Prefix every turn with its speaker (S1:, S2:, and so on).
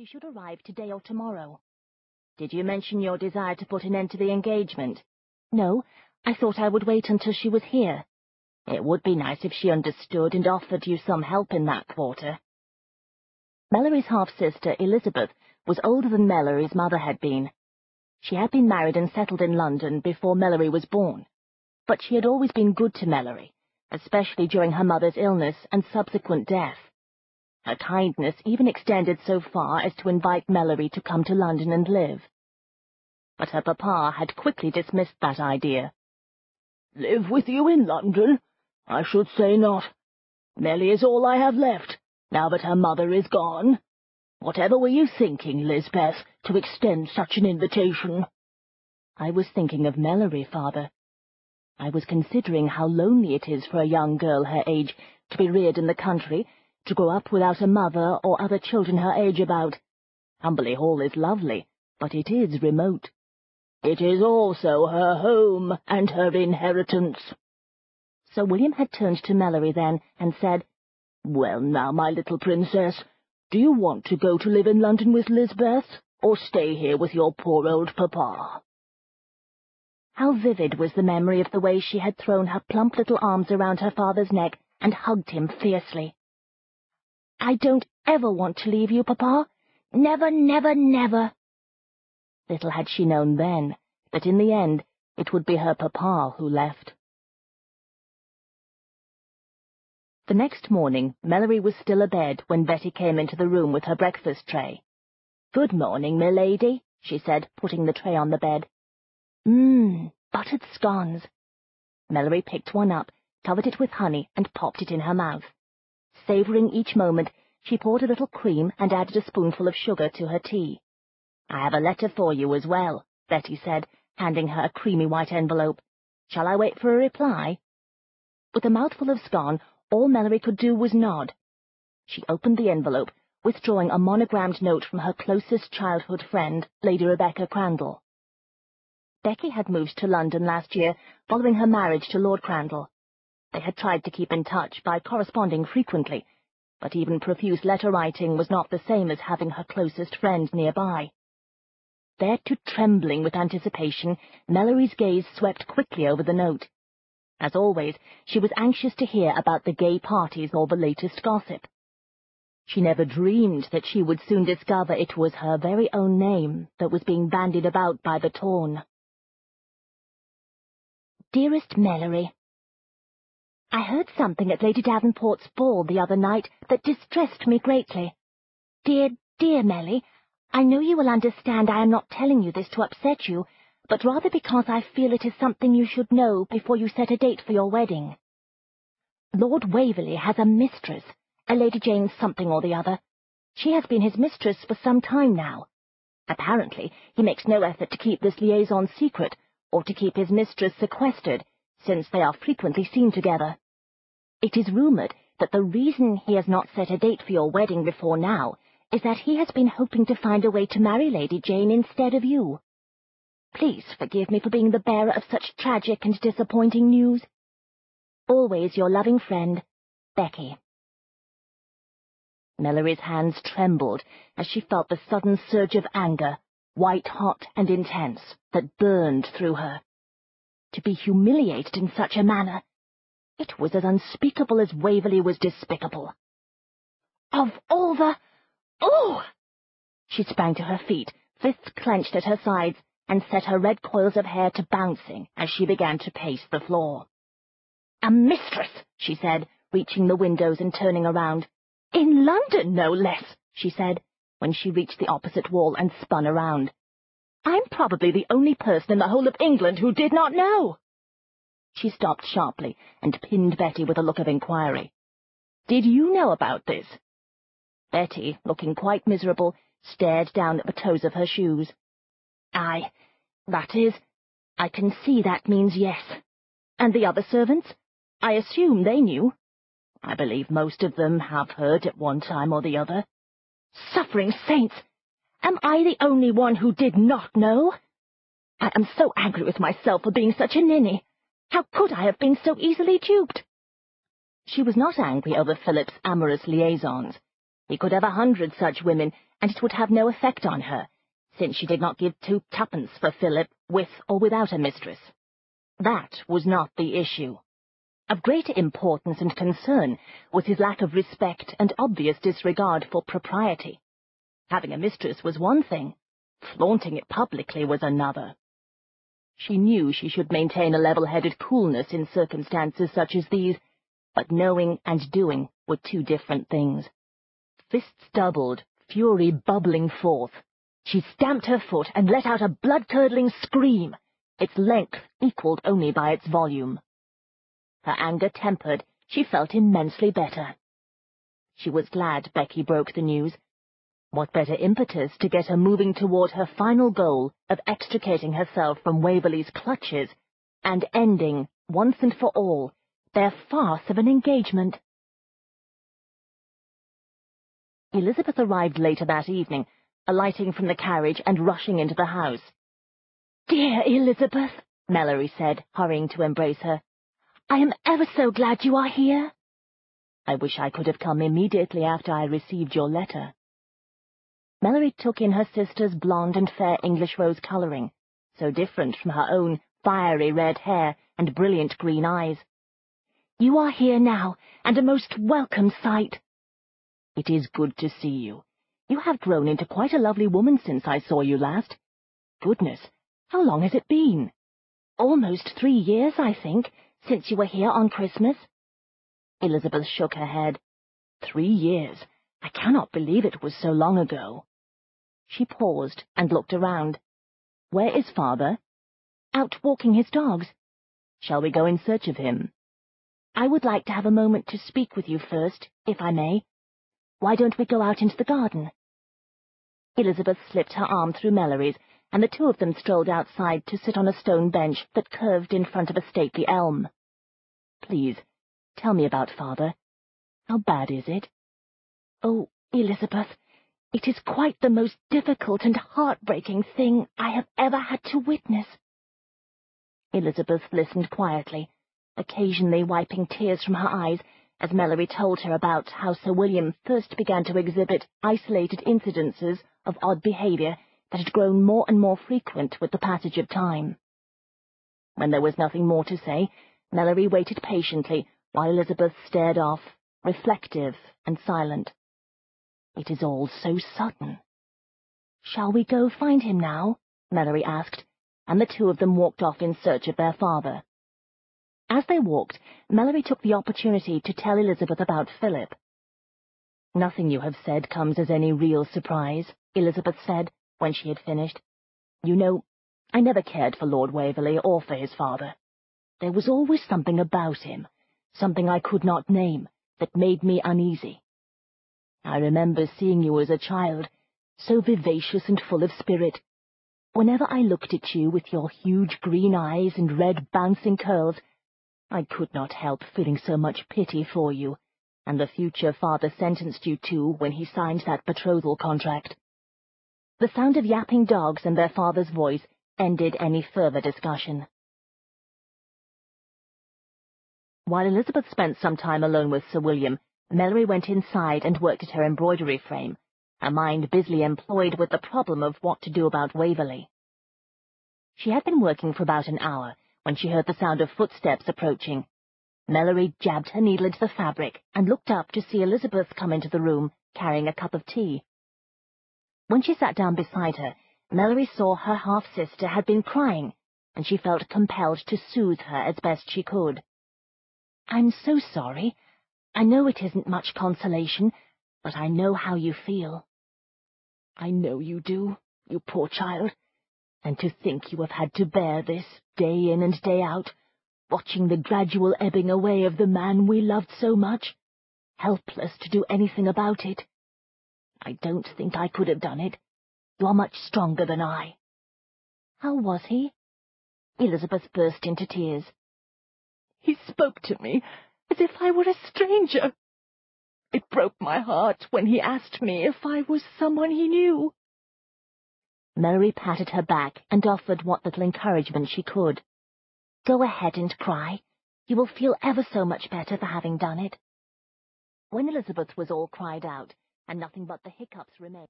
S1: She should arrive today or tomorrow. Did you mention your desire to put an end to the engagement? No, I thought I would wait until she was here. It would be nice if she understood and offered you some help in that quarter. Mallory's half-sister, Elizabeth, was older than Mallory's mother had been. She had been married and settled in London before Mallory was born, but she had always been good to Mallory, especially during her mother's illness and subsequent death. Her kindness even extended so far as to invite Mallory to come to London and live. But her papa had quickly dismissed that idea.
S2: Live with you in London? I should say not. Melly is all I have left, now that her mother is gone. Whatever were you thinking, Lisbeth, to extend such an invitation?
S1: I was thinking of Mallory, father. I was considering how lonely it is for a young girl her age to be reared in the country, to grow up without a mother or other children her age about. Humberley Hall is lovely, but it is remote.
S2: It is also her home and her inheritance.
S1: Sir William had turned to Mallory then, and said,
S2: Well now, my little princess, do you want to go to live in London with Lisbeth, or stay here with your poor old papa?
S1: How vivid was the memory of the way she had thrown her plump little arms around her father's neck and hugged him fiercely. I don't ever want to leave you, papa. Never, never, never. Little had she known then that in the end it would be her papa who left. The next morning, Mallory was still abed when Betty came into the room with her breakfast tray. Good morning, milady, she said, putting the tray on the bed. Mmm, buttered scones. Mallory picked one up, covered it with honey, and popped it in her mouth. Savouring each moment, she poured a little cream and added a spoonful of sugar to her tea. I have a letter for you as well, Betty said, handing her a creamy white envelope. Shall I wait for a reply? With a mouthful of scone, all Mallory could do was nod. She opened the envelope, withdrawing a monogrammed note from her closest childhood friend, Lady Rebecca Crandall. Becky had moved to London last year, following her marriage to Lord Crandall. They had tried to keep in touch by corresponding frequently, but even profuse letter-writing was not the same as having her closest friend nearby. There to trembling with anticipation, Mallory's gaze swept quickly over the note. As always, she was anxious to hear about the gay parties or the latest gossip. She never dreamed that she would soon discover it was her very own name that was being bandied about by the ton. Dearest Mallory, I heard something at Lady Davenport's ball the other night that distressed me greatly. Dear, dear Melly, I know you will understand I am not telling you this to upset you, but rather because I feel it is something you should know before you set a date for your wedding. Lord Waverley has a mistress, a Lady Jane something or the other. She has been his mistress for some time now. Apparently, he makes no effort to keep this liaison secret, or to keep his mistress sequestered, since they are frequently seen together. It is rumoured that the reason he has not set a date for your wedding before now is that he has been hoping to find a way to marry Lady Jane instead of you. Please forgive me for being the bearer of such tragic and disappointing news. Always your loving friend, Becky. Mallory's hands trembled as she felt the sudden surge of anger, white-hot and intense, that burned through her. To be humiliated in such a manner, it was as unspeakable as Waverley was despicable. Of all the... Oh! She sprang to her feet, fists clenched at her sides, and set her red coils of hair to bouncing as she began to pace the floor. A mistress, she said, reaching the windows and turning around. In London, no less, she said, when she reached the opposite wall and spun around. I'm probably the only person in the whole of England who did not know. She stopped sharply and pinned Betty with a look of inquiry. Did you know about this? Betty, looking quite miserable, stared down at the toes of her shoes. I, that is, I can see that means yes. And the other servants? I assume they knew. I believe most of them have heard at one time or the other. Suffering saints! Am I the only one who did not know? I am so angry with myself for being such a ninny. How could I have been so easily duped? She was not angry over Philip's amorous liaisons. He could have a hundred such women, and it would have no effect on her, since she did not give two tuppence for Philip, with or without a mistress. That was not the issue. Of greater importance and concern was his lack of respect and obvious disregard for propriety. Having a mistress was one thing, flaunting it publicly was another. She knew she should maintain a level-headed coolness in circumstances such as these, but knowing and doing were two different things. Fists doubled, fury bubbling forth. She stamped her foot and let out a blood-curdling scream, its length equalled only by its volume. Her anger tempered, she felt immensely better. She was glad Becky broke the news. What better impetus to get her moving toward her final goal of extricating herself from Waverley's clutches and ending, once and for all, their farce of an engagement. Elizabeth arrived later that evening, alighting from the carriage and rushing into the house.
S2: Dear Elizabeth, Mallory said, hurrying to embrace her. I am ever so glad you are here.
S1: I wish I could have come immediately after I received your letter. Mallory took in her sister's blonde and fair English rose colouring, so different from her own fiery red hair and brilliant green eyes.
S2: You are here now, and a most welcome sight.
S1: It is good to see you. You have grown into quite a lovely woman since I saw you last. Goodness, how long has it been?
S2: Almost three years, I think, since you were here on Christmas?
S1: Elizabeth shook her head. Three years. I cannot believe it was so long ago. She paused and looked around. Where is father?
S2: Out walking his dogs.
S1: Shall we go in search of him?
S2: I would like to have a moment to speak with you first, if I may. Why don't we go out into the garden?
S1: Elizabeth slipped her arm through Mallory's, and the two of them strolled outside to sit on a stone bench that curved in front of a stately elm. Please, tell me about father. How bad is it?
S2: Oh, Elizabeth, it is quite the most difficult and heartbreaking thing I have ever had to witness.
S1: Elizabeth listened quietly, occasionally wiping tears from her eyes as Mallory told her about how Sir William first began to exhibit isolated incidences of odd behaviour that had grown more and more frequent with the passage of time. When there was nothing more to say, Mallory waited patiently while Elizabeth stared off, reflective and silent. It is all so sudden.
S2: Shall we go find him now? Mallory asked, and the two of them walked off in search of their father.
S1: As they walked, Mallory took the opportunity to tell Elizabeth about Philip. Nothing you have said comes as any real surprise, Elizabeth said, when she had finished. You know, I never cared for Lord Waverley or for his father. There was always something about him, something I could not name, that made me uneasy. I remember seeing you as a child, so vivacious and full of spirit. Whenever I looked at you with your huge green eyes and red bouncing curls, I could not help feeling so much pity for you, and the future father sentenced you to when he signed that betrothal contract. The sound of yapping dogs and their father's voice ended any further discussion. While Elizabeth spent some time alone with Sir William, Mallory went inside and worked at her embroidery frame, her mind busily employed with the problem of what to do about Waverley. She had been working for about an hour when she heard the sound of footsteps approaching. Mallory jabbed her needle into the fabric and looked up to see Elizabeth come into the room, carrying a cup of tea. When she sat down beside her, Mallory saw her half-sister had been crying, and she felt compelled to soothe her as best she could.
S2: I'm so sorry. I know it isn't much consolation, but I know how you feel.
S1: I know you do, you poor child. And to think you have had to bear this, day in and day out, watching the gradual ebbing away of the man we loved so much, helpless to do anything about it. I don't think I could have done it. You're much stronger than I.
S2: How was he?
S1: Elizabeth burst into tears.
S2: He spoke to me as if I were a stranger. It broke my heart when he asked me if I was someone he knew.
S1: Mary patted her back and offered what little encouragement she could.
S2: Go ahead and cry. You will feel ever so much better for having done it.
S1: When Elizabeth was all cried out, and nothing but the hiccups remained.